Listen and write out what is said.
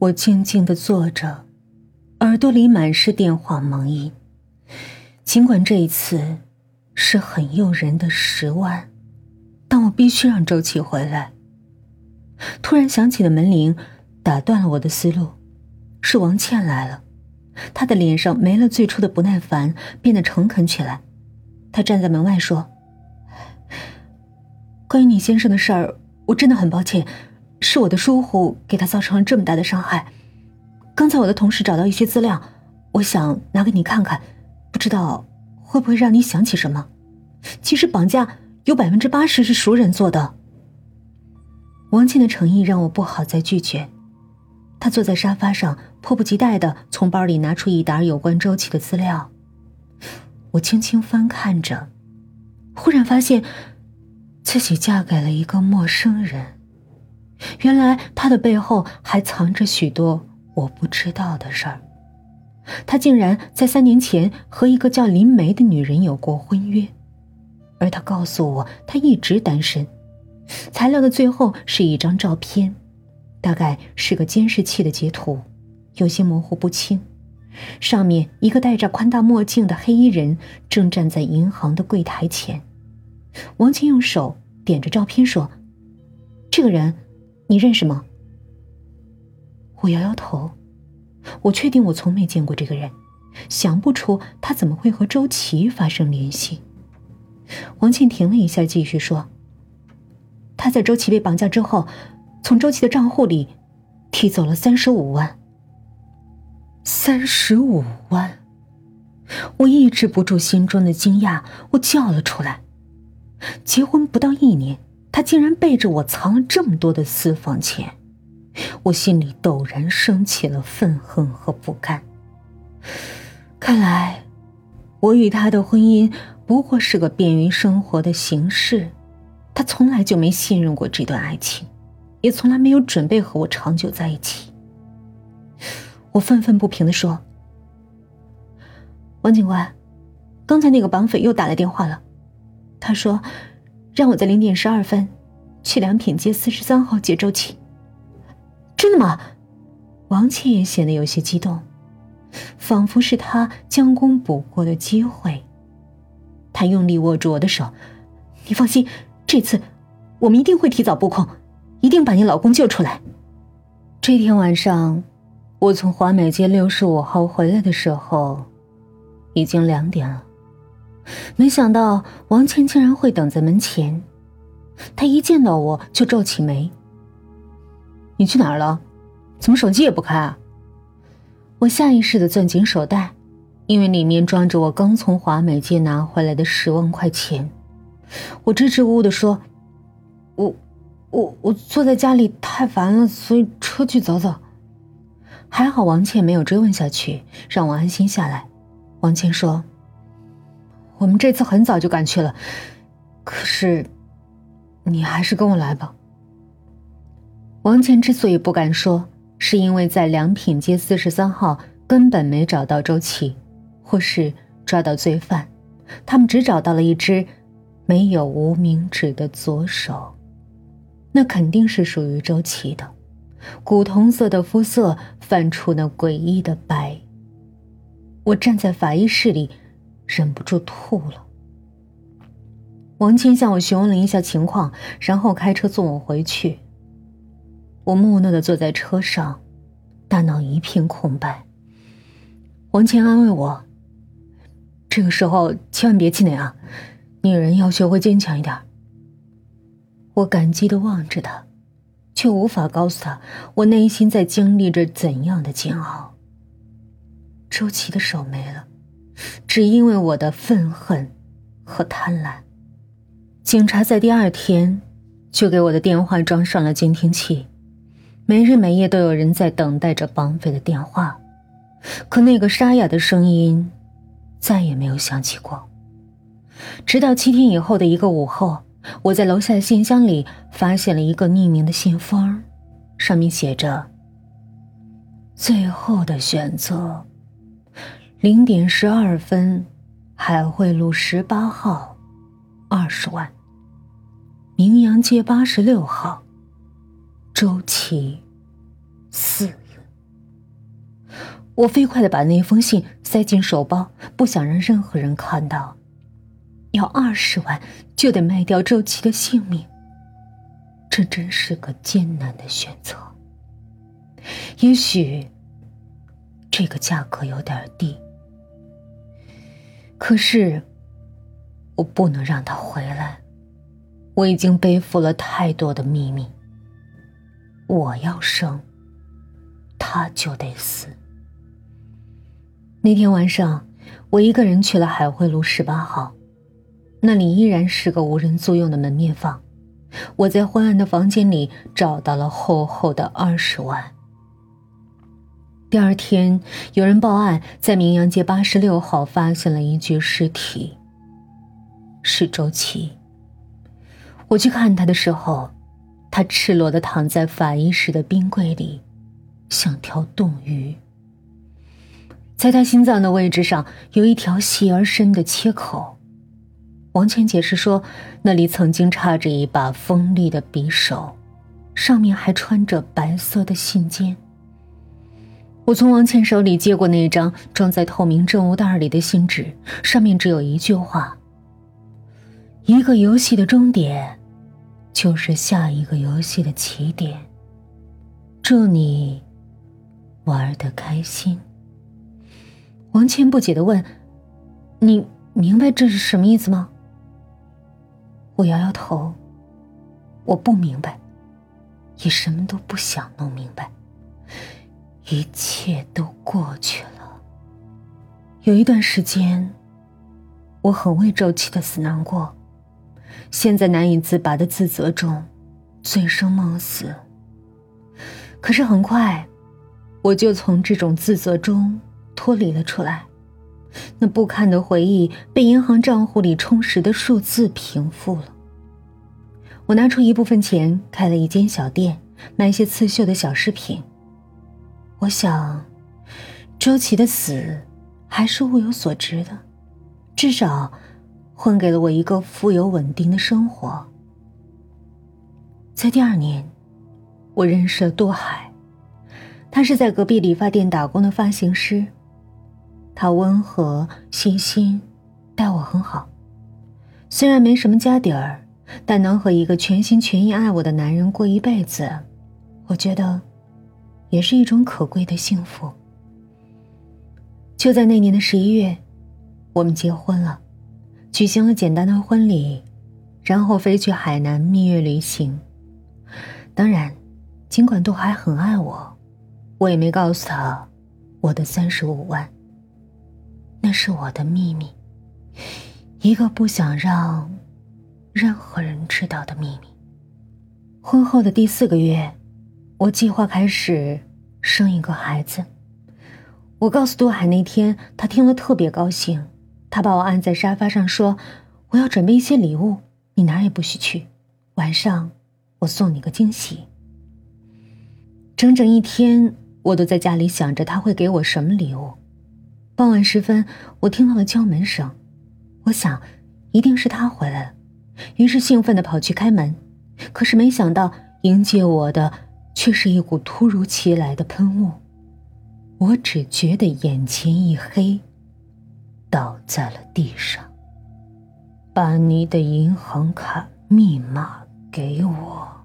我静静的坐着，耳朵里满是电话忙音。尽管这一次是很诱人的十万，但我必须让周琦回来。突然响起的门铃打断了我的思路，是王倩来了。她的脸上没了最初的不耐烦，变得诚恳起来。她站在门外说：“关于你先生的事儿，我真的很抱歉。”是我的疏忽，给他造成了这么大的伤害。刚才我的同事找到一些资料，我想拿给你看看，不知道会不会让你想起什么。其实绑架有百分之八十是熟人做的。王倩的诚意让我不好再拒绝。她坐在沙发上，迫不及待的从包里拿出一沓有关周琦的资料。我轻轻翻看着，忽然发现自己嫁给了一个陌生人。原来他的背后还藏着许多我不知道的事儿。他竟然在三年前和一个叫林梅的女人有过婚约，而他告诉我他一直单身。材料的最后是一张照片，大概是个监视器的截图，有些模糊不清。上面一个戴着宽大墨镜的黑衣人正站在银行的柜台前。王琴用手点着照片说：“这个人。”你认识吗？我摇摇头，我确定我从没见过这个人，想不出他怎么会和周琦发生联系。王倩停了一下，继续说：“他在周琦被绑架之后，从周琦的账户里提走了三十五万。三十五万！”我抑制不住心中的惊讶，我叫了出来：“结婚不到一年。”他竟然背着我藏了这么多的私房钱，我心里陡然升起了愤恨和不甘。看来，我与他的婚姻不过是个便于生活的形式，他从来就没信任过这段爱情，也从来没有准备和我长久在一起。我愤愤不平的说：“王警官，刚才那个绑匪又打来电话了，他说。”让我在零点十二分去良品街四十三号接周琦。真的吗？王倩也显得有些激动，仿佛是他将功补过的机会。他用力握住我的手：“你放心，这次我们一定会提早布控，一定把你老公救出来。”这天晚上，我从华美街六十五号回来的时候，已经两点了。没想到王倩竟然会等在门前，她一见到我就皱起眉：“你去哪儿了？怎么手机也不开啊？”我下意识的攥紧手袋，因为里面装着我刚从华美街拿回来的十万块钱。我支支吾吾的说：“我、我、我坐在家里太烦了，所以出去走走。”还好王倩没有追问下去，让我安心下来。王倩说。我们这次很早就赶去了，可是，你还是跟我来吧。王倩之所以不敢说，是因为在良品街四十三号根本没找到周琦，或是抓到罪犯，他们只找到了一只没有无名指的左手，那肯定是属于周琦的，古铜色的肤色泛出那诡异的白。我站在法医室里。忍不住吐了。王倩向我询问了一下情况，然后开车送我回去。我木讷的坐在车上，大脑一片空白。王倩安慰我：“这个时候千万别气馁啊，女人要学会坚强一点。”我感激的望着他，却无法告诉他我内心在经历着怎样的煎熬。周琦的手没了。只因为我的愤恨和贪婪，警察在第二天就给我的电话装上了监听器，每日每夜都有人在等待着绑匪的电话，可那个沙哑的声音再也没有响起过。直到七天以后的一个午后，我在楼下的信箱里发现了一个匿名的信封，上面写着：“最后的选择。”零点十二分，海汇路十八号，二十万。明阳街八十六号，周琦，四。我飞快的把那封信塞进手包，不想让任何人看到。要二十万，就得卖掉周琦的性命。这真是个艰难的选择。也许这个价格有点低，可是我不能让他回来。我已经背负了太多的秘密。我要生，他就得死。那天晚上，我一个人去了海汇路十八号，那里依然是个无人租用的门面房。我在昏暗的房间里找到了厚厚的二十万。第二天，有人报案，在明阳街八十六号发现了一具尸体，是周琦。我去看他的时候。他赤裸的躺在法医室的冰柜里，像条冻鱼。在他心脏的位置上有一条细而深的切口。王倩解释说，那里曾经插着一把锋利的匕首，上面还穿着白色的信笺。我从王倩手里接过那张装在透明证物袋里的信纸，上面只有一句话：“一个游戏的终点。”就是下一个游戏的起点。祝你玩的开心。王倩不解的问：“你明白这是什么意思吗？”我摇摇头，我不明白，也什么都不想弄明白。一切都过去了。有一段时间，我很为周琦的死难过。陷在难以自拔的自责中，醉生梦死。可是很快，我就从这种自责中脱离了出来。那不堪的回忆被银行账户里充实的数字平复了。我拿出一部分钱开了一间小店，卖一些刺绣的小饰品。我想，周琦的死还是物有所值的，至少。换给了我一个富有稳定的生活。在第二年，我认识了杜海，他是在隔壁理发店打工的发型师。他温和细心，待我很好。虽然没什么家底儿，但能和一个全心全意爱我的男人过一辈子，我觉得也是一种可贵的幸福。就在那年的十一月，我们结婚了。举行了简单的婚礼，然后飞去海南蜜月旅行。当然，尽管杜海很爱我，我也没告诉他我的三十五万。那是我的秘密，一个不想让任何人知道的秘密。婚后的第四个月，我计划开始生一个孩子。我告诉杜海那天，他听了特别高兴。他把我按在沙发上，说：“我要准备一些礼物，你哪儿也不许去。晚上我送你个惊喜。”整整一天，我都在家里想着他会给我什么礼物。傍晚时分，我听到了敲门声，我想一定是他回来了，于是兴奋地跑去开门。可是没想到，迎接我的却是一股突如其来的喷雾。我只觉得眼前一黑。倒在了地上。把你的银行卡密码给我。